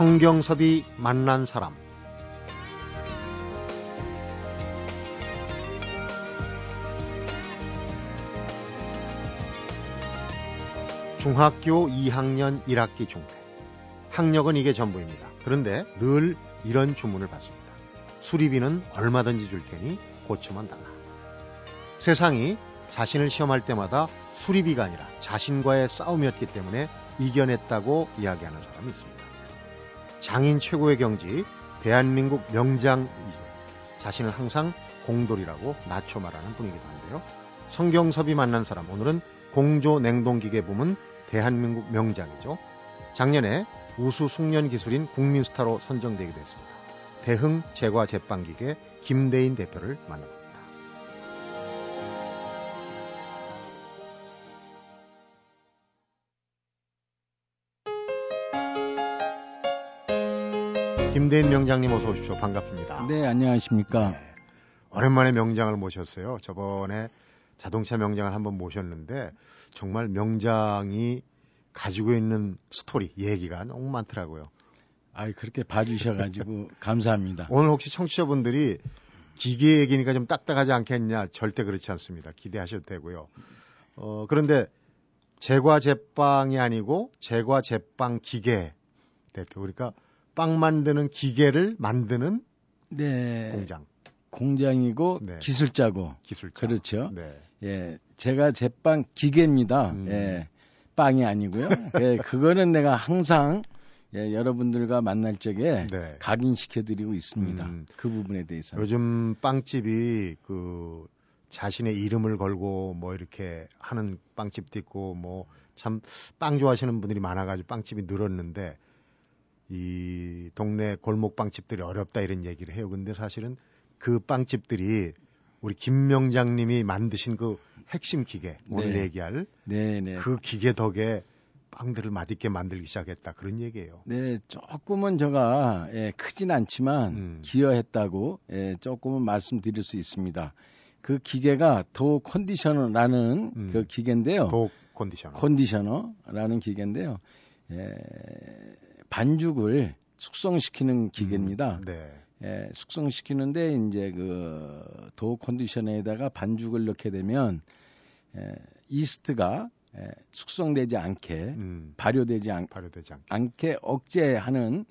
성경섭이 만난 사람 중학교 2학년 1학기 중퇴 학력은 이게 전부입니다. 그런데 늘 이런 주문을 받습니다. 수리비는 얼마든지 줄 테니 고쳐만 달라. 세상이 자신을 시험할 때마다 수리비가 아니라 자신과의 싸움이었기 때문에 이겨냈다고 이야기하는 사람이 있습니다. 장인 최고의 경지, 대한민국 명장이죠. 자신을 항상 공돌이라고 낮춰 말하는 분이기도 한데요. 성경섭이 만난 사람, 오늘은 공조 냉동기계 부문 대한민국 명장이죠. 작년에 우수 숙련 기술인 국민스타로 선정되기도 했습니다. 대흥 제과 제빵기계 김대인 대표를 만나봅니다. 김대인 명장님 어서 오십시오. 반갑습니다. 네, 안녕하십니까. 네. 오랜만에 명장을 모셨어요. 저번에 자동차 명장을 한번 모셨는데 정말 명장이 가지고 있는 스토리, 얘기가 너무 많더라고요. 아, 그렇게 봐주셔가지고 감사합니다. 오늘 혹시 청취자분들이 기계 얘기니까 좀 딱딱하지 않겠냐? 절대 그렇지 않습니다. 기대하셔도 되고요. 어, 그런데 제과 제빵이 아니고 제과 제빵 기계 대표. 그러니까 빵 만드는 기계를 만드는 네. 공장. 공장이고 네. 기술자고. 기술자. 그렇죠. 네. 예. 제가 제빵 기계입니다. 음. 예. 빵이 아니고요. 예, 그거는 내가 항상 예, 여러분들과 만날 적에 네. 각인시켜드리고 있습니다. 음. 그 부분에 대해서. 요즘 빵집이 그 자신의 이름을 걸고 뭐 이렇게 하는 빵집도 있고 뭐 참 빵 좋아하시는 분들이 많아가지고 빵집이 늘었는데 이 동네 골목 빵집들이 어렵다 이런 얘기를 해요. 근데 사실은 그 빵집들이 우리 김명장님이 만드신 그 핵심 기계 오늘 네. 얘기할 네, 네. 그 기계 덕에 빵들을 맛있게 만들기 시작했다 그런 얘기예요. 네, 조금은 제가 예, 크진 않지만 음. 기여했다고 예, 조금은 말씀드릴 수 있습니다. 그 기계가 도 컨디셔너라는 음. 그 기계인데요. 도 컨디셔너. 컨디셔너라는 기계인데요. 예, 반죽을 숙성시키는 기계입니다. 음, 네. 예, 숙성시키는데 이제 그도 컨디션에다가 반죽을 넣게 되면 예, 이스트가 예, 숙성되지 않게 음, 발효되지, 않, 발효되지 않게. 않게 억제하는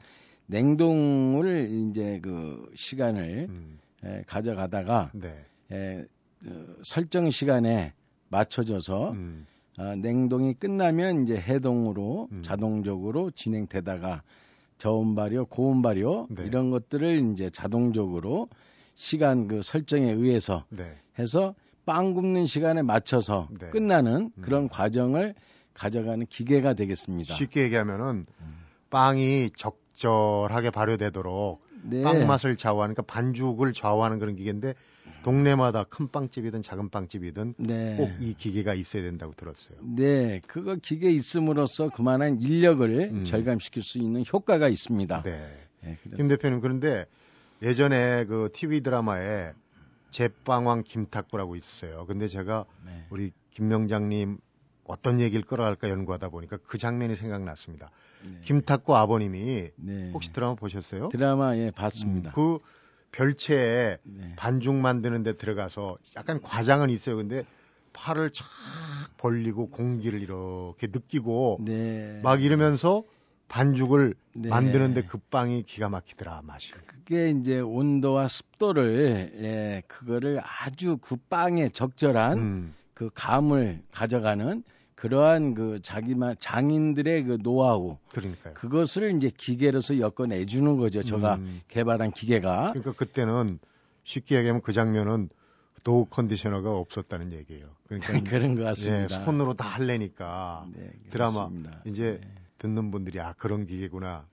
냉동을 이제 그 시간을 음. 예, 가져가다가 네. 예, 그 설정 시간에 맞춰져서 음. 어, 냉동이 끝나면 이제 해동으로 음. 자동적으로 진행되다가 저온 발효, 고온 발효 네. 이런 것들을 이제 자동적으로 시간 그 설정에 의해서 네. 해서 빵 굽는 시간에 맞춰서 네. 끝나는 음. 그런 음. 과정을 가져가는 기계가 되겠습니다. 쉽게 얘기하면은 음. 빵이 적절하게 발효되도록 네. 빵 맛을 좌우하는 그러니까 반죽을 좌우하는 그런 기계인데 동네마다 큰 빵집이든 작은 빵집이든 네. 꼭이 기계가 있어야 된다고 들었어요. 네, 그거 기계 있음으로써 그만한 인력을 음. 절감시킬 수 있는 효과가 있습니다. 네. 네 김 대표님 그런데 예전에 그 TV 드라마에 제빵왕 김탁구라고 있었어요. 근데 제가 네. 우리 김명장님 어떤 얘기를 끌어갈까 연구하다 보니까 그 장면이 생각났습니다. 네. 김탁구 아버님이 네. 혹시 드라마 보셨어요? 드라마 예 봤습니다. 음, 그 별채에 네. 반죽 만드는 데 들어가서 약간 과장은 있어요. 근데 팔을 쫙 벌리고 공기를 이렇게 느끼고 네. 막 이러면서 반죽을 네. 만드는데 그 빵이 기가 막히더라 맛이. 그게 이제 온도와 습도를 예, 그거를 아주 그 빵에 적절한 음. 그 감을 가져가는 그러한 그 자기만 장인들의 그 노하우 그러니까요. 그것을 이제 기계로서 엮어내 주는 거죠. 제가 음. 개발한 기계가. 그러니까 그때는 쉽게 얘기하면 그 장면은 도우 컨디셔너가 없었다는 얘기예요. 그러니까 그런 것 같습니다. 네, 손으로 다 할래니까 네, 드라마 이제 네. 듣는 분들이 아 그런 기계구나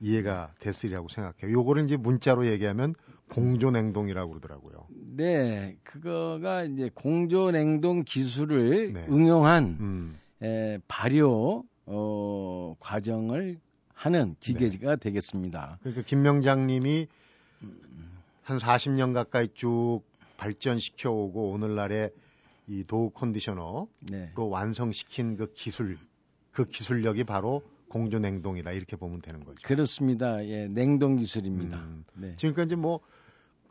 이해가 됐으리라고 생각해요. 요거를 이제 문자로 얘기하면 공조냉동이라고 그러더라고요. 네, 그거가 이제 공조냉동 기술을 네. 응용한 음. 에, 발효 어, 과정을 하는 기계가 네. 되겠습니다. 그러니까 김명장님이 한 40년 가까이 쭉 발전시켜 오고 오늘날의 이 도우 컨디셔너로 네. 완성시킨 그 기술, 그 기술력이 바로 공조 냉동이다 이렇게 보면 되는 거죠. 그렇습니다. 예, 냉동 기술입니다. 음. 네. 지금까지 뭐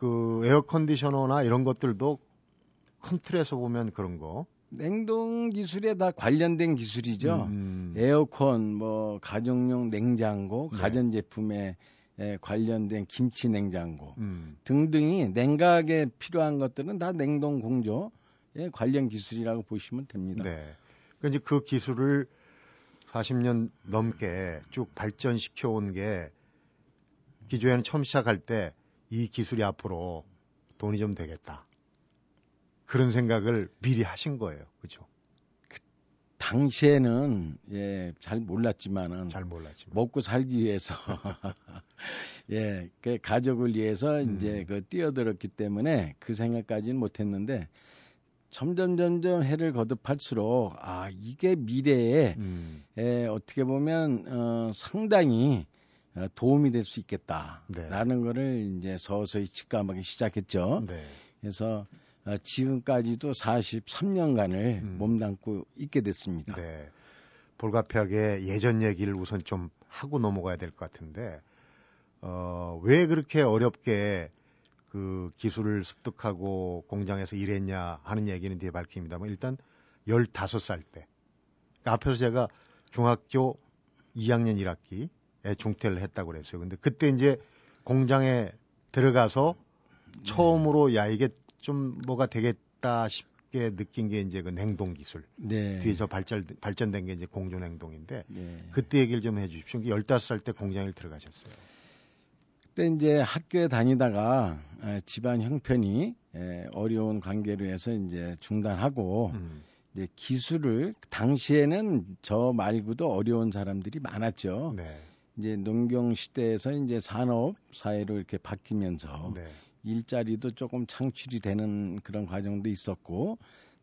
그 에어 컨디셔너나 이런 것들도 큰 틀에서 보면 그런 거. 냉동 기술에 다 관련된 기술이죠. 음. 에어컨, 뭐 가정용 냉장고, 네. 가전 제품에 에 관련된 김치 냉장고 음. 등등이 냉각에 필요한 것들은 다 냉동 공조에 관련 기술이라고 보시면 됩니다. 네. 그러니까 이제 그 기술을 40년 넘게 쭉 발전시켜 온 게 기조에는 처음 시작할 때 이 기술이 앞으로 돈이 좀 되겠다. 그런 생각을 미리 하신 거예요. 그죠? 그 당시에는 예, 잘 몰랐지만은 잘 몰랐지만 먹고 살기 위해서 예, 그 가족을 위해서 음. 이제 그 뛰어들었기 때문에 그 생각까지는 못 했는데 점점 점점 해를 거듭할수록 아 이게 미래에 음. 에, 어떻게 보면 어, 상당히 어, 도움이 될 수 있겠다라는 네. 거를 이제 서서히 직감하기 시작했죠. 네. 그래서 어, 지금까지도 43년간을 음. 몸담고 있게 됐습니다. 네. 볼가피하게 예전 얘기를 우선 좀 하고 넘어가야 될 것 같은데 어, 왜 그렇게 어렵게 그 기술을 습득하고 공장에서 일했냐 하는 얘기는 뒤에 밝힙니다만 일단 15살 때 그러니까 앞에서 제가 중학교 2학년 1학기 에 중퇴를 했다고 그랬어요. 근데 그때 이제 공장에 들어가서 처음으로 야 이게 좀 뭐가 되겠다 싶게 느낀 게 이제 그 냉동 기술. 네. 뒤에 저 발전 발전된 게 이제 공조 냉동인데 네. 그때 얘기를 좀 해 주십시오. 15살 때 공장에 들어가셨어요. 그때 이제 학교에 다니다가 집안 형편이 어려운 관계로 해서 이제 중단하고 음. 이제 기술을 당시에는 저 말고도 어려운 사람들이 많았죠. 네. 이제 농경 시대에서 이제 산업 사회로 이렇게 바뀌면서 네. 일자리도 조금 창출이 되는 그런 과정도 있었고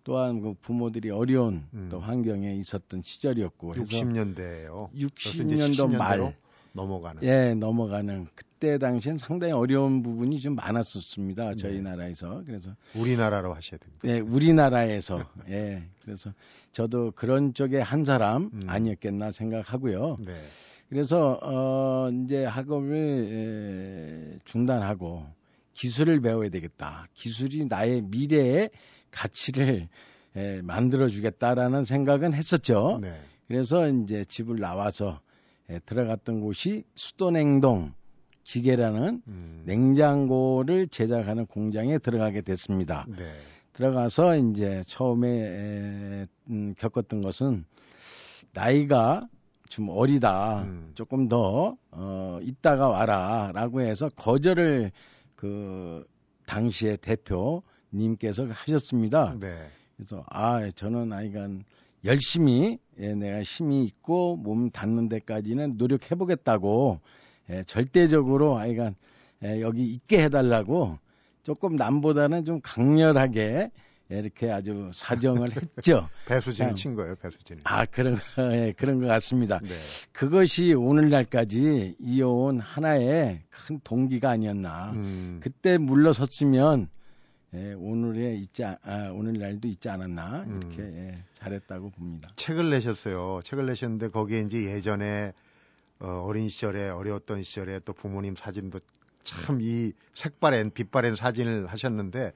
또한 그 부모들이 어려운 음. 또 환경에 있었던 시절이었고 60년대예요. 60년도 말 넘어가는. 예, 넘어가는. 그때 당시엔 상당히 어려운 부분이 좀 많았었습니다. 저희 네. 나라에서. 그래서 우리나라로 하셔야 됩니다. 예, 우리나라에서. 예. 그래서 저도 그런 쪽에 한 사람 음. 아니었겠나 생각하고요. 네. 그래서 어 이제 학업을 에, 중단하고 기술을 배워야 되겠다. 기술이 나의 미래의 가치를 에, 만들어 주겠다라는 생각은 했었죠. 네. 그래서 이제 집을 나와서 에, 들어갔던 곳이 수도냉동 기계라는 음. 냉장고를 제작하는 공장에 들어가게 됐습니다. 네. 들어가서 이제 처음에 에, 음, 겪었던 것은 나이가 좀 어리다. 음. 조금 더, 어, 이따가 와라. 라고 해서 거절을 그, 당시에 대표님께서 하셨습니다. 네. 그래서, 아, 저는 아이가 열심히 예, 내가 힘이 있고 몸 닿는 데까지는 노력해보겠다고 예, 절대적으로 아이가 예, 여기 있게 해달라고 조금 남보다는 좀 강렬하게 이렇게 아주 사정을 했죠. 배수진 친 거예요, 배수진. 아, 그런, 예, 그런 것 같습니다. 네. 그것이 오늘날까지 이어온 하나의 큰 동기가 아니었나. 음. 그때 물러섰으면 예, 오늘에 있지 아, 오늘날도 있지 않았나 이렇게 음. 예, 잘했다고 봅니다. 책을 내셨어요. 책을 내셨는데 거기에 이제 예전에 어, 어린 시절에 어려웠던 시절에 또 부모님 사진도 참 이 색바랜 빛바랜 사진을 하셨는데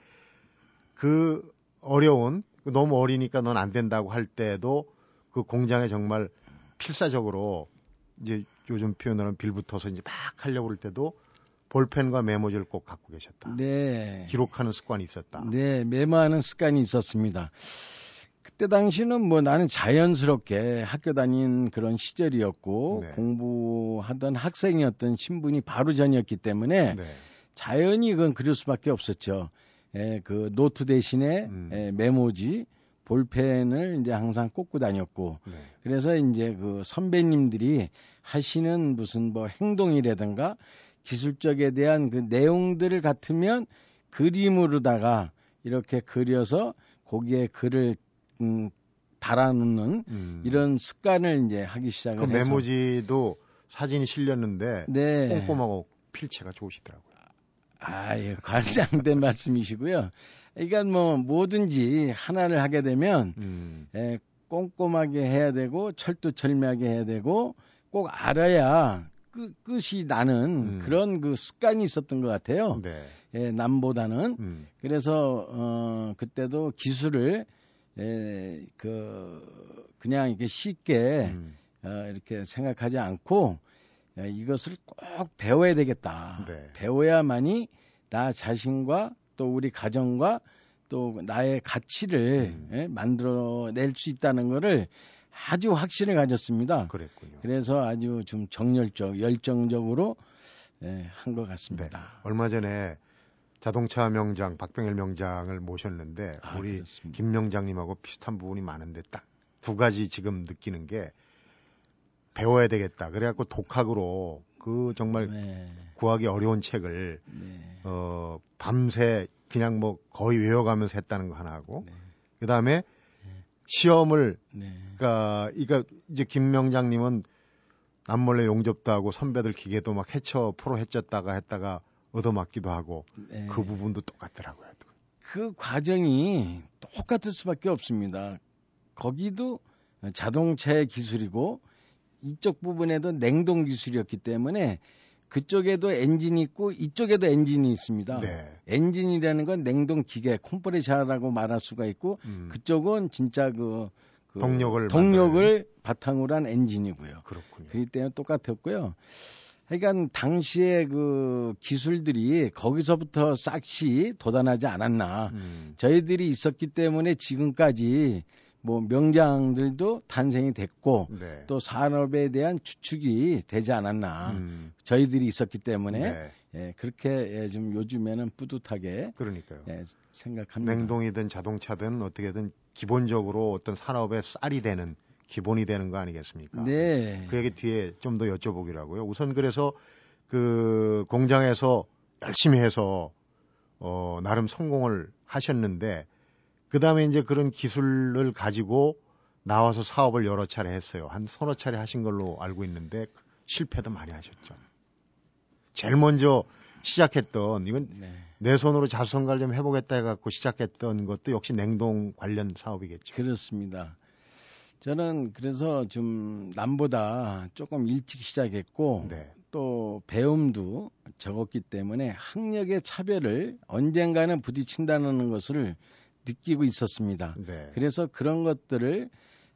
그 어려운 너무 어리니까 넌 안 된다고 할 때도 그 공장에 정말 필사적으로 이제 요즘 표현으로는 빌붙어서 이제 막 하려고 그럴 때도 볼펜과 메모지를 꼭 갖고 계셨다. 네. 기록하는 습관이 있었다. 네, 메모하는 습관이 있었습니다. 그때 당시는 뭐 나는 자연스럽게 학교 다닌 그런 시절이었고 네. 공부하던 학생이었던 신분이 바로 전이었기 때문에 네. 자연히 그건 그럴 수밖에 없었죠. 에, 예, 그 노트 대신에 음. 에, 예, 메모지, 볼펜을 이제 항상 꽂고 다녔고 네. 그래서 이제 그 선배님들이 하시는 무슨 뭐 행동이라든가 기술적에 대한 그 내용들을 같으면 그림으로다가 이렇게 그려서 거기에 글을 음, 달아놓는 음. 이런 습관을 이제 하기 시작을 그 해서 메모지도 사진이 실렸는데 네. 꼼꼼하고 필체가 좋으시더라고요. 아, 예, 관장된 말씀이시고요. 그러니까 뭐 뭐든지 하나를 하게 되면 음. 예, 꼼꼼하게 해야 되고 철두철미하게 해야 되고 꼭 알아야 끝, 끝이 나는 음. 그런 그 습관이 있었던 것 같아요. 네. 예, 남보다는. 음. 그래서, 어, 그때도 기술을, 예, 그, 그냥 이렇게 쉽게, 음. 어, 이렇게 생각하지 않고, 예, 이것을 꼭 배워야 되겠다. 네. 배워야만이 나 자신과 또 우리 가정과 또 나의 가치를 음. 예, 만들어낼 수 있다는 것을 아주 확신을 가졌습니다. 그랬군요. 그래서 아주 좀 정열적, 열정적으로 예, 한 것 같습니다. 네. 얼마 전에 자동차 명장 박병일 명장을 모셨는데 아, 우리 그렇습니다. 김 명장님하고 비슷한 부분이 많은데 딱 두 가지 지금 느끼는 게 배워야 되겠다. 그래갖고 독학으로 그 정말 네. 구하기 어려운 책을 네. 어 밤새 그냥 뭐 거의 외워가면서 했다는 거 하나하고 네. 그 다음에 시험을 네. 그러니까 이제 김명장님은 남몰래 용접도 하고 선배들 기계도 막 헤쳐 풀어 헤쳤다가 했다가 얻어맞기도 하고 네. 그 부분도 똑같더라고요. 그 과정이 똑같을 수밖에 없습니다. 거기도 자동차의 기술이고 이쪽 부분에도 냉동 기술이었기 때문에 그쪽에도 엔진이 있고 이쪽에도 엔진이 있습니다. 네. 엔진이라는 건 냉동 기계 콤프레셔라고 말할 수가 있고 음. 그쪽은 진짜 그, 그 동력을 동력을 바탕으로 한 엔진이고요. 그렇군요. 그렇기 때문에 똑같았고요. 그러니까 당시에 그 기술들이 거기서부터 싹시 돋아나지 않았나. 음. 저희들이 있었기 때문에 지금까지 뭐 명장들도 탄생이 됐고 네. 또 산업에 대한 추측이 되지 않았나 음. 저희들이 있었기 때문에 네. 예, 그렇게 예, 좀 요즘에는 뿌듯하게 그러니까요. 예, 생각합니다. 냉동이든 자동차든 어떻게든 기본적으로 어떤 산업의 쌀이 되는 기본이 되는 거 아니겠습니까? 네. 그 얘기 뒤에 좀 더 여쭤보기라고요. 우선 그래서 그 공장에서 열심히 해서 어 나름 성공을 하셨는데 그 다음에 이제 그런 기술을 가지고 나와서 사업을 여러 차례 했어요. 한 서너 차례 하신 걸로 알고 있는데 실패도 많이 하셨죠. 제일 먼저 시작했던 이건 네. 내 손으로 자수성가를 좀 해보겠다 해갖고 시작했던 것도 역시 냉동 관련 사업이겠죠. 그렇습니다. 저는 그래서 좀 남보다 조금 일찍 시작했고 네. 또 배움도 적었기 때문에 학력의 차별을 언젠가는 부딪힌다는 것을 느끼고 있었습니다. 네. 그래서 그런 것들을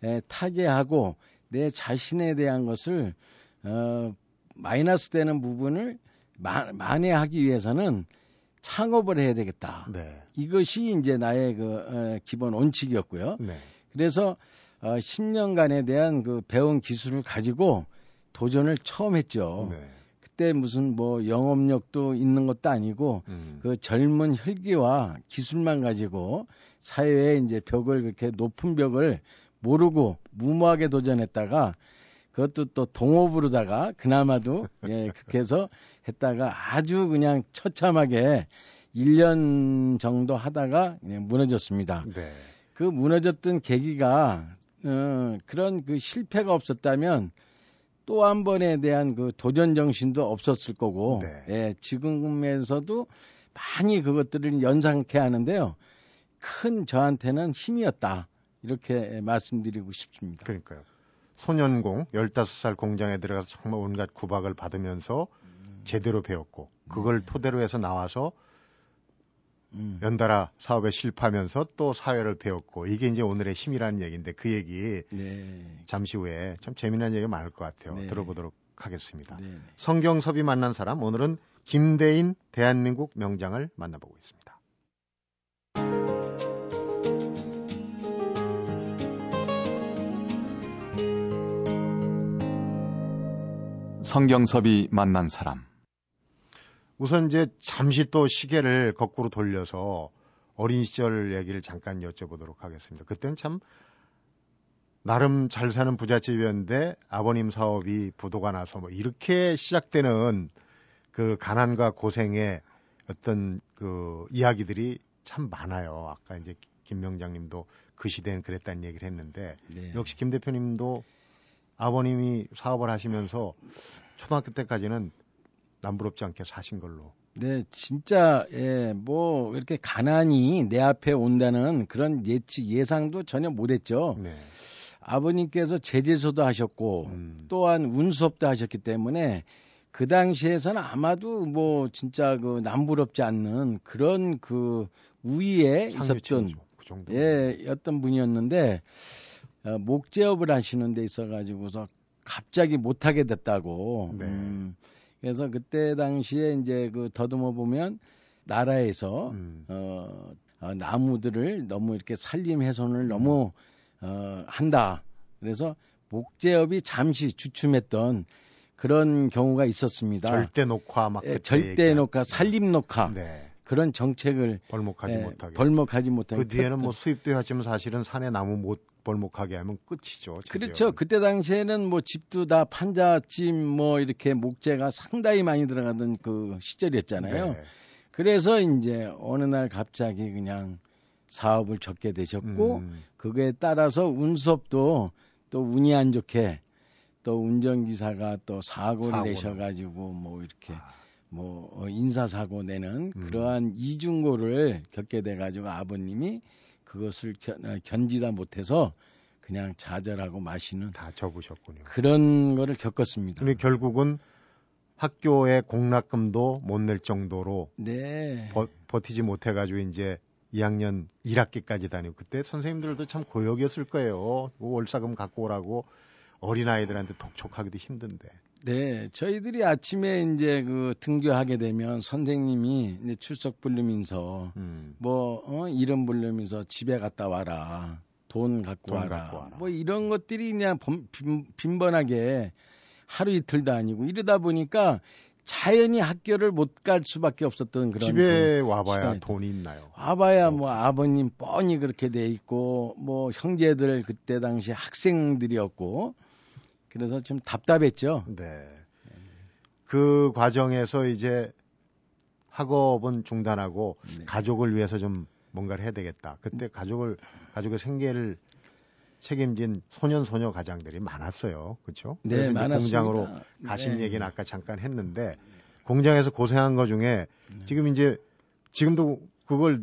에, 타개하고 내 자신에 대한 것을 어, 마이너스 되는 부분을 마, 만회하기 위해서는 창업을 해야 되겠다. 네. 이것이 이제 나의 그 어, 기본 원칙이었고요. 네. 그래서 어, 10년간에 대한 그 배운 기술을 가지고 도전을 처음 했죠. 네. 그때 무슨 뭐 영업력도 있는 것도 아니고 음. 그 젊은 혈기와 기술만 가지고 사회에 이제 벽을 그렇게 높은 벽을 모르고 무모하게 도전했다가 그것도 또 동업으로다가 그나마도 예 그렇게 해서 했다가 아주 그냥 처참하게 1년 정도 하다가 그냥 무너졌습니다. 네. 그 무너졌던 계기가 어, 그런 그 실패가 없었다면 또 한 번에 대한 그 도전 정신도 없었을 거고, 네. 예, 지금에서도 많이 그것들을 연상케 하는데요. 큰 저한테는 힘이었다. 이렇게 말씀드리고 싶습니다. 그러니까요. 소년공 15살 공장에 들어가서 정말 온갖 구박을 받으면서 음. 제대로 배웠고 그걸 네. 토대로 해서 나와서 음. 연달아 사업에 실패하면서 또 사회를 배웠고 이게 이제 오늘의 힘이라는 얘기인데 그 얘기 네. 잠시 후에 참 재미난 얘기가 많을 것 같아요. 네. 들어보도록 하겠습니다. 네. 성경섭이 만난 사람 오늘은 김대인 대한민국 명장을 만나보고 있습니다. 성경섭이 만난 사람 우선 이제 잠시 또 시계를 거꾸로 돌려서 어린 시절 얘기를 잠깐 여쭤보도록 하겠습니다. 그때는 참 나름 잘 사는 부잣집이었는데 아버님 사업이 부도가 나서 뭐 이렇게 시작되는 그 가난과 고생의 어떤 그 이야기들이 참 많아요. 아까 이제 김명장님도 그 시대는 그랬다는 얘기를 했는데 네. 역시 김 대표님도 아버님이 사업을 하시면서 초등학교 때까지는 남부럽지 않게 사신 걸로. 네, 진짜 예, 뭐 이렇게 가난이 내 앞에 온다는 그런 예측 예상도 전혀 못했죠. 네. 아버님께서 제재소도 하셨고 음. 또한 운수업도 하셨기 때문에 그 당시에서는 아마도 뭐 진짜 그 남부럽지 않는 그런 그 우위에 있었던 그 예, 어떤 분이었는데 어, 목재업을 하시는 데 있어 가지고서 갑자기 못 하게 됐다고. 네. 음, 그래서 그때 당시에 이제 그 더듬어 보면 나라에서 음. 어, 어, 나무들을 너무 이렇게 산림 훼손을 너무 어, 한다. 그래서 목재업이 잠시 주춤했던 그런 경우가 있었습니다. 절대 녹화 막 예, 절대 녹화, 산림 녹화 네. 그런 정책을 벌목하지 예, 못하게 벌목하지 못하게 그 뒤에는 뭐 수입도 하지만 사실은 산에 나무 못 벌목하게 하면 끝이죠. 그렇죠. 그때 당시에는 뭐 집도 다 판자집 뭐 이렇게 목재가 상당히 많이 들어가던 그 시절이었잖아요. 네. 그래서 이제 어느 날 갑자기 그냥 사업을 접게 되셨고 음. 그거에 따라서 운수업도 또 운이 안 좋게 또 운전기사가 또 사고를 사고는. 내셔가지고 뭐 이렇게 아. 뭐 어, 인사사고 내는 음. 그러한 이중고를 겪게 돼가지고 아버님이 그것을 견, 어, 견디다 못해서 그냥 좌절하고 마시는 다 접으셨군요. 그런 거를 겪었습니다. 근데 결국은 학교의 공락금도 못 낼 정도로 네. 버, 버티지 못해가지고 이제 2학년 1학기까지 다니고 그때 선생님들도 참 고역이었을 거예요. 뭐 월사금 갖고 오라고 어린아이들한테 독촉하기도 힘든데. 네, 저희들이 아침에 이제 그 등교하게 되면 선생님이 이제 출석 부르면서 음. 뭐 어, 이름 부르면서 집에 갔다 와라. 돈 갖고, 돈 와라. 갖고 와라. 뭐 이런 것들이 그냥 빈, 빈번하게 하루 이틀도 아니고 이러다 보니까 자연히 학교를 못 갈 수밖에 없었던 그런 집에 그 와봐야 돈이 있나요? 와봐야 뭐 아버님 뻔히 그렇게 돼 있고 뭐 형제들 그때 당시 학생들이었고 그래서 좀 답답했죠. 네. 그 과정에서 이제 학업은 중단하고 네. 가족을 위해서 좀 뭔가를 해야 되겠다. 그때 가족을 가족의 생계를 책임진 소년 소녀 가장들이 많았어요. 그렇죠? 네, 그래서 많았습니다. 공장으로 가신 네. 얘기는 아까 잠깐 했는데 공장에서 고생한 것 중에 네. 지금 이제 지금도 그걸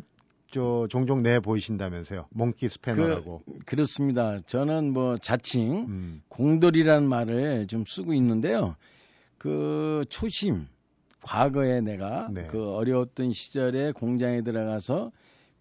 저 종종 내 보이신다면서요. 몽키 스패너라고. 그, 렇습니다 저는 뭐 자칭 음. 공돌이라는 말을 좀 쓰고 있는데요. 그 초심 과거에 내가 네. 그 어려웠던 시절에 공장에 들어가서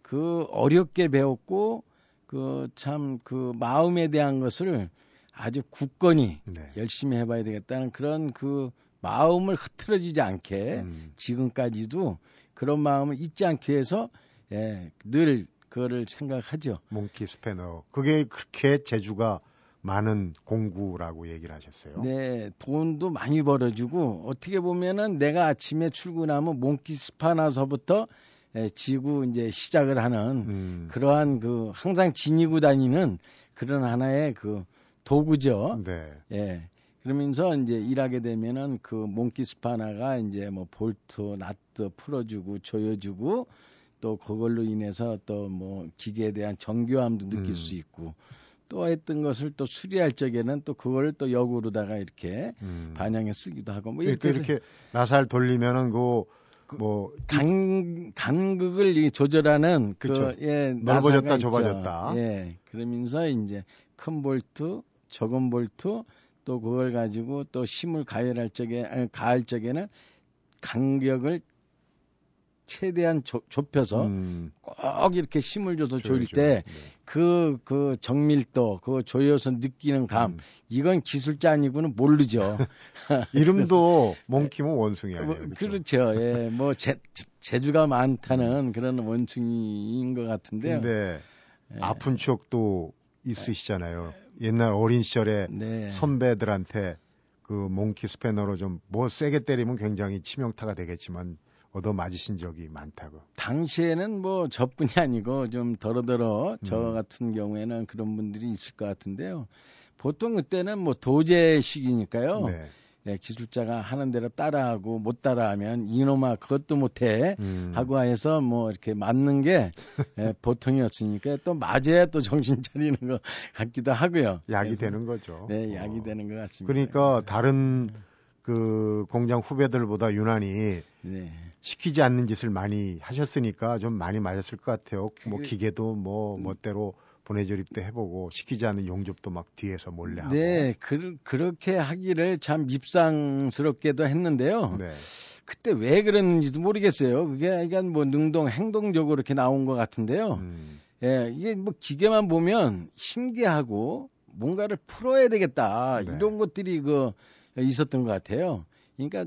그 어렵게 배웠고 그 참그 그 마음에 대한 것을 아주 굳건히 네. 열심히 해봐야 되겠다는 그런 그 마음을 흐트러지지 않게 음. 지금까지도 그런 마음을 잊지 않기 위해서 예, 늘 그거를 생각하죠. 몽키 스패너. 그게 그렇게 재주가 많은 공구라고 얘기를 하셨어요. 네, 돈도 많이 벌어주고 어떻게 보면은 내가 아침에 출근하면 몽키 스파나서부터 예, 지구 이제 시작을 하는 음. 그러한 그 항상 지니고 다니는 그런 하나의 그 도구죠. 네. 예. 그러면서 이제 일하게 되면은 그 몽키 스파나가 이제 뭐 볼트, 나트 풀어주고 조여주고 또 그걸로 인해서 또 뭐 기계에 대한 정교함도 느낄 음. 수 있고 또 했던 것을 또 수리할 적에는 또 그걸 또 역으로다가 이렇게 음. 반영해 쓰기도 하고 뭐 이렇게 이렇게 나살 돌리면은 그뭐 간, 간극을 조절하는 그쵸. 그 예, 넓어졌다 좁아졌다. 예. 그러면서 이제 큰 볼트, 적은 볼트 또 그걸 가지고 또 힘을 가열할 적에 아니, 가할 적에는 간격을 최대한 조, 좁혀서 음. 꼭 이렇게 힘을 줘서 조일 때 그그 네. 그 정밀도 그 조여서 느끼는 감 음. 이건 기술자 아니고는 모르죠. 이름도 몽키면 원숭이 아니에요. 뭐, 그렇죠. 그렇죠. 예, 뭐 재, 재주가 많다는 그런 원숭이인 것 같은데요. 근데 예. 아픈 추억도 있으시잖아요. 옛날 어린 시절에 네. 선배들한테 그 몽키 스패너로 좀 뭐 세게 때리면 굉장히 치명타가 되겠지만 얻어 맞으신 적이 많다고. 당시에는 뭐 저뿐이 아니고 좀 더러더러 저 음. 같은 경우에는 그런 분들이 있을 것 같은데요. 보통 그때는 뭐 도제 시기니까요. 네. 네, 기술자가 하는 대로 따라하고 못 따라하면 이놈아 그것도 못해 음. 하고 해서 뭐 이렇게 맞는 게 예, 보통이었으니까 또 맞아야 또 정신 차리는 것 같기도 하고요. 약이 되는 거죠. 네, 약이 어. 되는 것 같습니다. 그러니까 다른 그 공장 후배들보다 유난히 네. 시키지 않는 짓을 많이 하셨으니까 좀 많이 맞았을 것 같아요. 뭐 기계도 뭐 멋대로 보내조립 도 해보고 시키지 않은 용접도 막 뒤에서 몰래 하고. 네, 그, 그렇게 하기를 참 밉상스럽게도 했는데요. 네. 그때 왜 그랬는지도 모르겠어요. 그게 약간 뭐 능동 행동적으로 이렇게 나온 것 같은데요. 음. 예, 이게 뭐 기계만 보면 신기하고 뭔가를 풀어야 되겠다 네. 이런 것들이 그 있었던 것 같아요. 그러니까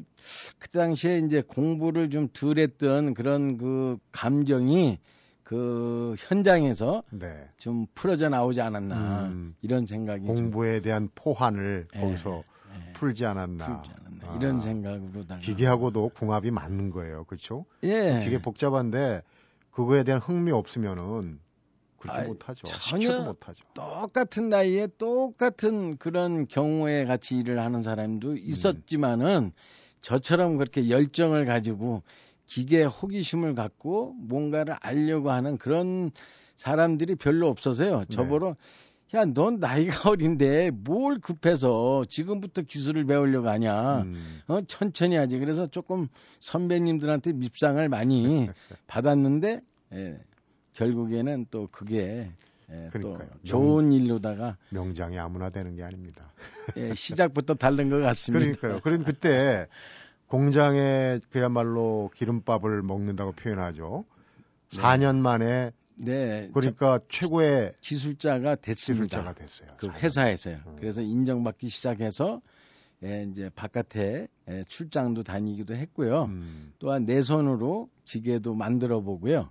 그 당시에 이제 공부를 좀 덜 했던 그런 그 감정이 그 현장에서 네. 좀 풀어져 나오지 않았나 음, 이런 생각이 공부에 좀. 대한 포환을 네, 거기서 네, 풀지 않았나, 풀지 않았나. 아, 이런 생각으로 기계하고도 궁합이 맞는 거예요, 그렇죠? 예. 기계 복잡한데 그거에 대한 흥미 없으면은 그렇게 아, 못하죠. 전혀 못하죠. 똑같은 나이에 똑같은 그런 경우에 같이 일을 하는 사람도 음. 있었지만은 음. 저처럼 그렇게 열정을 가지고 기계 호기심을 갖고 뭔가를 알려고 하는 그런 사람들이 별로 없어서요. 네. 저보러 네. 야, 넌 나이가 어린데 뭘 급해서 지금부터 기술을 배우려고 하냐. 음. 어, 천천히 하지. 그래서 조금 선배님들한테 밉상을 많이 받았는데, 예, 결국에는 또 그게 예, 또 좋은 일로다가 명장이 아무나 되는 게 아닙니다. 예, 시작부터 다른 것 같습니다. 그러니까요. 그럼 그때 공장에 그야말로 기름밥을 먹는다고 표현하죠. 네. 4년 만에 네. 그러니까 최고의 기술자가 됐습니다. 기술자가 됐어요. 그 회사에서요. 음. 그래서 인정받기 시작해서 예, 이제 바깥에 예, 출장도 다니기도 했고요. 음. 또한 내 손으로 기계도 만들어 보고요.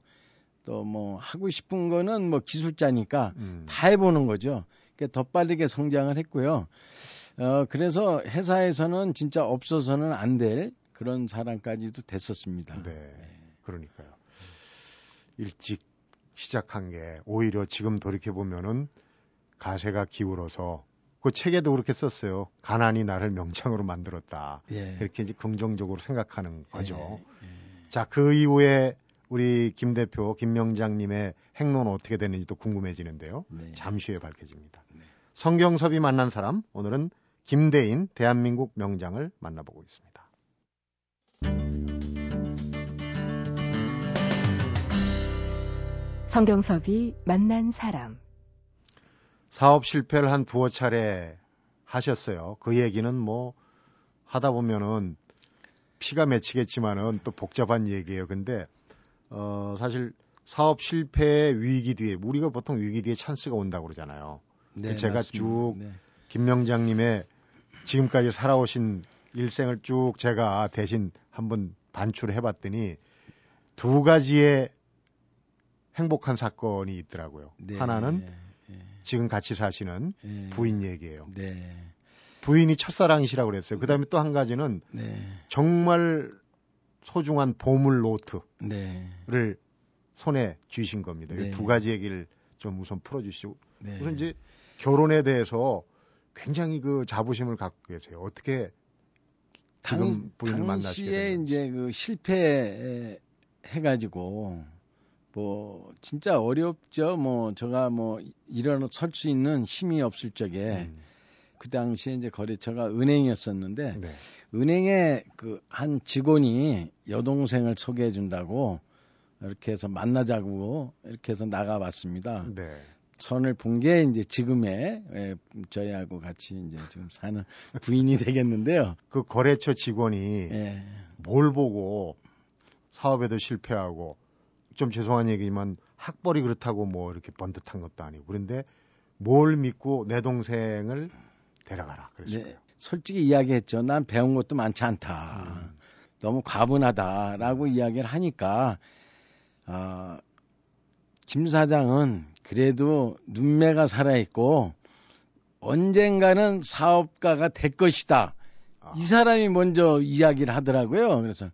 또 뭐 하고 싶은 거는 뭐 기술자니까 음. 다 해보는 거죠. 그러니까 더 빠르게 성장을 했고요. 어, 그래서 회사에서는 진짜 없어서는 안 될 그런 사람까지도 됐었습니다. 네. 그러니까요. 일찍 시작한 게 오히려 지금 돌이켜보면은 가세가 기울어서 그 책에도 그렇게 썼어요. 가난이 나를 명창으로 만들었다. 예. 이렇게 이제 긍정적으로 생각하는 거죠. 예. 예. 자, 그 이후에 우리 김 대표 김명장님의 행로는 어떻게 됐는지도 궁금해지는데요. 네. 잠시 후에 밝혀집니다. 네. 성경섭이 만난 사람 오늘은 김대인 대한민국 명장을 만나보고 있습니다. 성경섭이 만난 사람 사업 실패를 한 두어 차례 하셨어요. 그 얘기는 뭐 하다 보면은 피가 맺히겠지만은 또 복잡한 얘기예요. 근데 어, 사실 사업 실패 위기 뒤에 우리가 보통 위기 뒤에 찬스가 온다고 그러잖아요. 네, 제가 맞습니다. 쭉 네. 김명장님의 지금까지 살아오신 일생을 쭉 제가 대신 한번 반출을 해봤더니 두 가지의 행복한 사건이 있더라고요. 네, 하나는 네. 지금 같이 사시는 네. 부인 얘기예요. 네. 부인이 첫사랑이시라고 그랬어요. 그 다음에 또 한 가지는 네. 정말 소중한 보물 노트를 네. 손에 쥐신 겁니다. 네. 두 가지 얘기를 좀 우선 풀어주시고 네. 우선 이제 결혼에 대해서 굉장히 그 자부심을 갖고 계세요. 어떻게 지금 부인을 만나시게 당시에 이제 그 실패 해가지고 뭐 진짜 어렵죠. 뭐 제가 뭐 일어나 설수 있는 힘이 없을 적에 음. 그 당시에 이제 거래처가 은행이었었는데 네. 은행에 그 한 직원이 여동생을 소개해 준다고 이렇게 해서 만나자고 이렇게 해서 나가봤습니다. 네. 선을 본 게 이제 지금의 예, 저희하고 같이 이제 지금 사는 부인이 되겠는데요. 그 거래처 직원이 예. 뭘 보고 사업에도 실패하고 좀 죄송한 얘기지만 학벌이 그렇다고 뭐 이렇게 번듯한 것도 아니고 그런데 뭘 믿고 내 동생을 데려가라 그랬어요. 네. 솔직히 이야기했죠. 난 배운 것도 많지 않다. 음. 너무 과분하다라고 이야기를 하니까 어, 김 사장은 그래도 눈매가 살아 있고 언젠가는 사업가가 될 것이다. 아. 이 사람이 먼저 이야기를 하더라고요. 그래서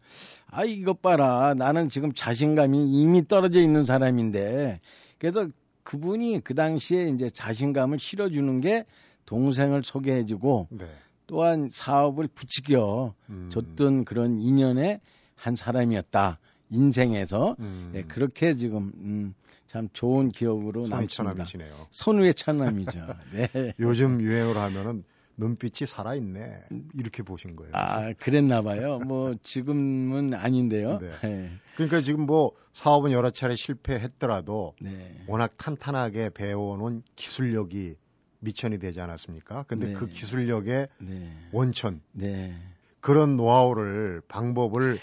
아 이것 봐라 나는 지금 자신감이 이미 떨어져 있는 사람인데 그래서 그분이 그 당시에 이제 자신감을 실어주는 게 동생을 소개해주고 네. 또한 사업을 부추겨 음. 줬던 그런 인연의 한 사람이었다. 인생에서 음. 네, 그렇게 지금 음, 참 좋은 기억으로 남습니다. 천남이시네요. 선우의 천남이죠. 네. 요즘 유행으로 하면은 눈빛이 살아있네. 이렇게 보신 거예요. 아, 그랬나 봐요. 뭐, 지금은 아닌데요. 네. 네. 그러니까 지금 뭐 사업은 여러 차례 실패했더라도 네. 워낙 탄탄하게 배워놓은 기술력이 미천이 되지 않았습니까? 근데 네. 그 기술력의 네. 원천. 네. 그런 노하우를, 방법을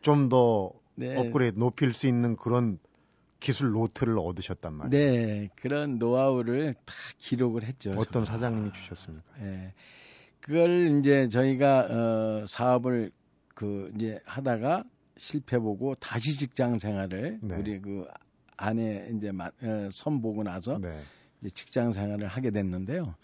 좀더 네. 업그레이드 높일 수 있는 그런 기술 노트를 얻으셨단 말이에요. 네, 그런 노하우를 다 기록을 했죠. 어떤 정말. 사장님이 주셨습니까? 네, 그걸 이제 저희가 어, 사업을 그 이제 하다가 실패 보고 다시 직장 생활을 네. 우리 그 아내 이제 어, 선 보고 나서 네. 직장 생활을 하게 됐는데요.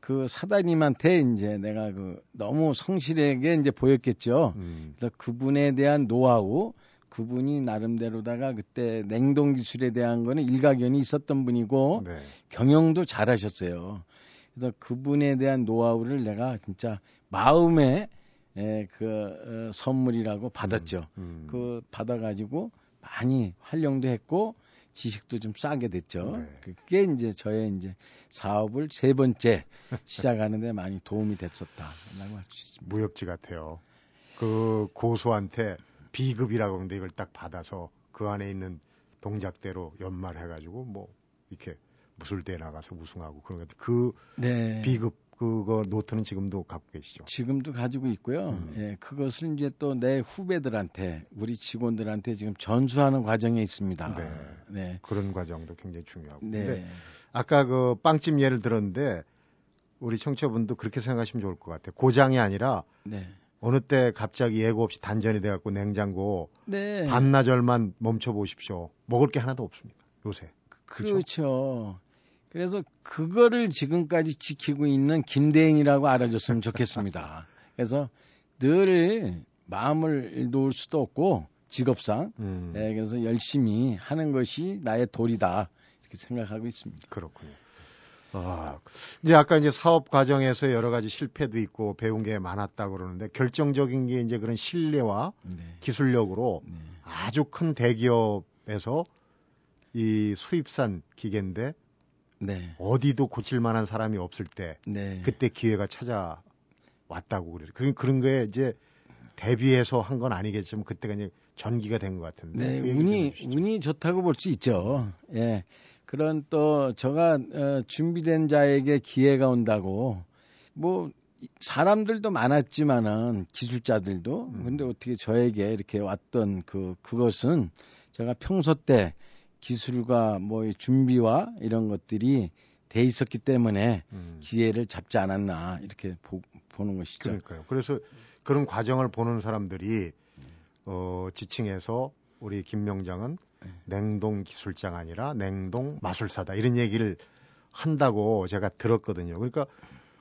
그 사장님한테 이제 내가 그 너무 성실하게 이제 보였겠죠. 음. 그래서 그분에 대한 노하우, 그분이 나름대로다가 그때 냉동 기술에 대한 거는 일가견이 있었던 분이고 네. 경영도 잘하셨어요. 그래서 그분에 대한 노하우를 내가 진짜 마음에 에, 그 어, 선물이라고 받았죠. 음, 음. 그 받아가지고 많이 활용도 했고 지식도 좀 싸게 됐죠. 네. 그게 이제 저의 이제 사업을 세 번째 시작하는데 많이 도움이 됐었다라고 할 수 있습니다. 무협지 같아요. 그 고수한테 비급이라고 하는데 이걸 딱 받아서 그 안에 있는 동작대로 연말해가지고 뭐 이렇게 무술대에 나가서 우승하고 그런 것그 네. 비급 그거 노트는 지금도 갖고 계시죠? 지금도 가지고 있고요. 음. 예, 그것을 이제 또 내 후배들한테 우리 직원들한테 지금 전수하는 과정에 있습니다. 네. 네. 그런 과정도 굉장히 중요하고. 네. 근데 아까 그 빵집 예를 들었는데 우리 청취자분도 그렇게 생각하시면 좋을 것 같아요. 고장이 아니라 네. 어느 때 갑자기 예고 없이 단전이 돼 갖고 냉장고 네. 반나절만 멈춰 보십시오. 먹을 게 하나도 없습니다. 요새. 그렇죠. 그렇죠. 그래서 그거를 지금까지 지키고 있는 김대인이라고 알아줬으면 좋겠습니다. 그래서 늘 마음을 놓을 수도 없고 직업상 음. 네, 그래서 열심히 하는 것이 나의 도리다 이렇게 생각하고 있습니다. 그렇군요. 아, 이제 아까 이제 사업 과정에서 여러 가지 실패도 있고 배운 게 많았다고 그러는데 결정적인 게 이제 그런 신뢰와 네. 기술력으로 네. 아주 큰 대기업에서 이 수입산 기계인데 네. 어디도 고칠 만한 사람이 없을 때 네. 그때 기회가 찾아왔다고 그래요. 그런 그런 거에 이제 대비해서 한 건 아니겠지만 그때가 이제 전기가 된 것 같은데. 네, 운이 운이 좋다고 볼 수 있죠. 예. 그런 또 저가 어, 준비된 자에게 기회가 온다고 뭐 사람들도 많았지만은 기술자들도 음. 근데 어떻게 저에게 이렇게 왔던 그 그것은 제가 평소 때 기술과 뭐 준비와 이런 것들이 돼 있었기 때문에 음. 기회를 잡지 않았나 이렇게 보, 는 것이죠. 그러니까요. 그래서 그런 과정을 보는 사람들이 어, 지칭해서 우리 김명장은 네. 냉동 기술장 아니라 냉동 마술사다 이런 얘기를 한다고 제가 들었거든요. 그러니까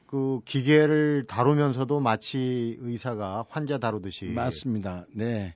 그 기계를 다루면서도 마치 의사가 환자 다루듯이 맞습니다. 네.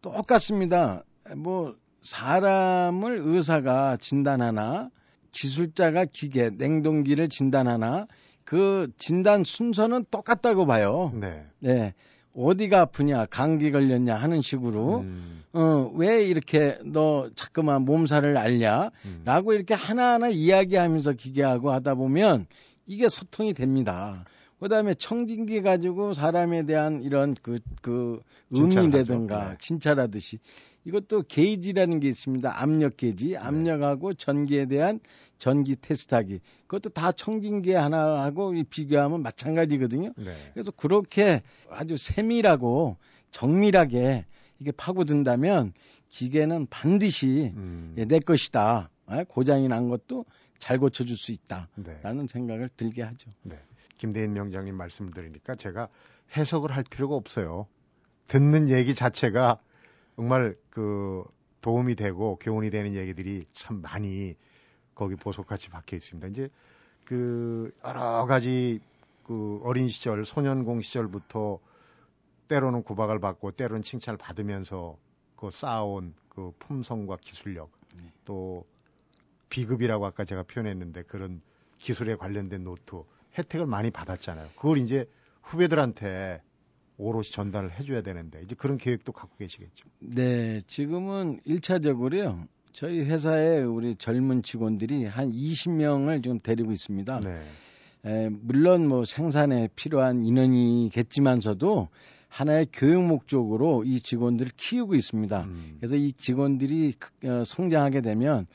똑같습니다. 뭐 사람을 의사가 진단하나 기술자가 기계 냉동기를 진단하나 그 진단 순서는 똑같다고 봐요. 네. 네. 어디가 아프냐, 감기 걸렸냐 하는 식으로, 음. 어, 왜 이렇게 너 자꾸만 몸살을 앓냐, 음. 라고 이렇게 하나하나 이야기하면서 기계하고 하다 보면 이게 소통이 됩니다. 그 다음에 청진기 가지고 사람에 대한 이런 그, 그, 의미라든가 네. 진찰하듯이 이것도 게이지라는 게 있습니다. 압력 게이지, 네. 압력하고 전기에 대한 전기 테스트하기. 그것도 다 청진기 하나하고 비교하면 마찬가지거든요. 네. 그래서 그렇게 아주 세밀하고 정밀하게 이게 파고든다면 기계는 반드시 음. 예, 내 것이다. 예, 고장이 난 것도 잘 고쳐줄 수 있다라는 네. 생각을 들게 하죠. 네. 김대인 명장님 말씀 드리니까 제가 해석을 할 필요가 없어요. 듣는 얘기 자체가 정말 그 도움이 되고 교훈이 되는 얘기들이 참 많이 거기 보석같이 박혀 있습니다. 이제 그 여러 가지 그 어린 시절 소년공 시절부터 때로는 구박을 받고 때로는 칭찬을 받으면서 그 쌓아온 그 품성과 기술력 네. 또 비급이라고 아까 제가 표현했는데 그런 기술에 관련된 노트 혜택을 많이 받았잖아요. 그걸 이제 후배들한테 오롯이 전달을 해줘야 되는데 이제 그런 계획도 갖고 계시겠죠. 네, 지금은 1차적으로요. 저희 회사에 우리 젊은 직원들이 한 20명을 지금 데리고 있습니다. 네. 에, 물론 뭐 생산에 필요한 인원이겠지만서도 하나의 교육 목적으로 이 직원들을 키우고 있습니다. 음. 그래서 이 직원들이 어, 성장하게 되면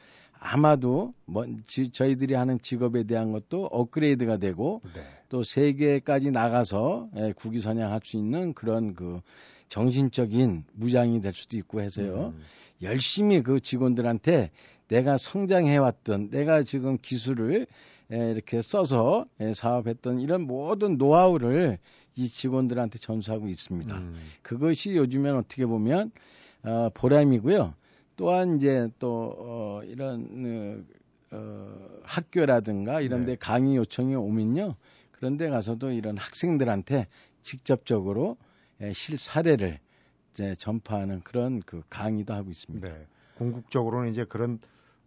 아마도 뭐 지, 저희들이 하는 직업에 대한 것도 업그레이드가 되고 네. 또 세계까지 나가서 예, 국위 선양할 수 있는 그런 그 정신적인 무장이 될 수도 있고 해서요. 음. 열심히 그 직원들한테 내가 성장해왔던 내가 지금 기술을 예, 이렇게 써서 예, 사업했던 이런 모든 노하우를 이 직원들한테 전수하고 있습니다. 음. 그것이 요즘엔 어떻게 보면 어, 보람이고요. 또한 이제 또 어, 이런 어, 학교라든가 이런 데 네. 강의 요청이 오면요. 그런 데 가서도 이런 학생들한테 직접적으로 예, 실 사례를 이제 전파하는 그런 그 강의도 하고 있습니다. 네. 궁극적으로는 이제 그런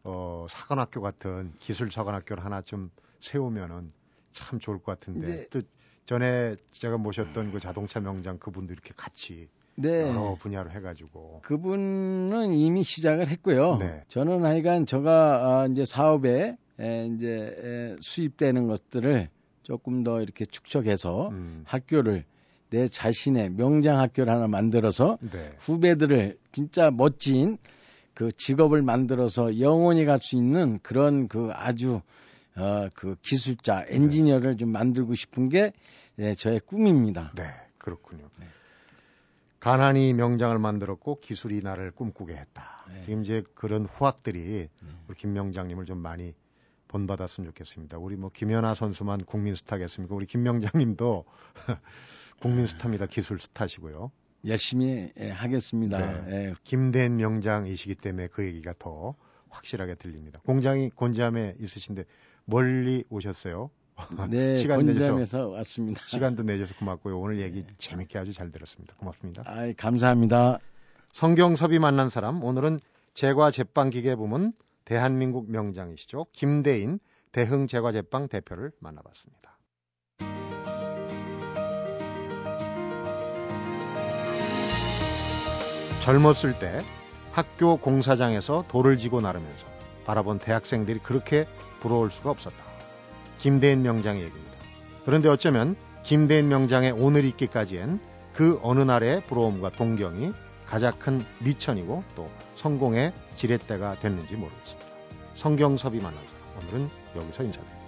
어, 사관학교 같은 기술 사관학교를 하나 좀 세우면은 참 좋을 것 같은데 또 전에 제가 모셨던 그 자동차 명장 그분도 이렇게 같이 네. 여러 분야로 해가지고 그분은 이미 시작을 했고요. 네. 저는 하여간 제가 아, 이제 사업에 에, 이제 에, 수입되는 것들을 조금 더 이렇게 축적해서 음. 학교를 내 자신의 명장 학교를 하나 만들어서 네. 후배들을 진짜 멋진 그 직업을 만들어서 영원히 갈 수 있는 그런 그 아주 어, 그 기술자, 엔지니어를 네. 좀 만들고 싶은 게 네, 저의 꿈입니다. 네, 그렇군요. 네. 가난이 명장을 만들었고 기술이 나를 꿈꾸게 했다. 네. 지금 이제 그런 후학들이 음. 우리 김 명장님을 좀 많이 본받았으면 좋겠습니다. 우리 뭐 김연아 선수만 국민 스타겠습니까? 우리 김 명장님도 국민 스타입니다. 기술 스타시고요. 열심히 예, 하겠습니다. 네. 예. 김된 명장이시기 때문에 그 얘기가 더 확실하게 들립니다. 공장이 곤지암에 있으신데 멀리 오셨어요? 네, 시간 내주셔서 왔습니다. 시간도 내줘서 고맙고요. 오늘 얘기 네. 재밌게 아주 잘 들었습니다. 고맙습니다. 아, 감사합니다. 성경섭이 만난 사람 오늘은 제과 제빵 기계 부문 대한민국 명장이시죠. 김대인 대흥 제과 제빵 대표를 만나봤습니다. 젊었을 때 학교 공사장에서 돌을 지고 나르면서 바라본 대학생들이 그렇게 부러울 수가 없었다. 김대인 명장의 얘기입니다. 그런데 어쩌면 김대인 명장의 오늘 있기까지엔 그 어느 날의 부러움과 동경이 가장 큰 미천이고 또 성공의 지렛대가 됐는지 모르겠습니다. 성경섭이 만나서 오늘은 여기서 인사드립니다.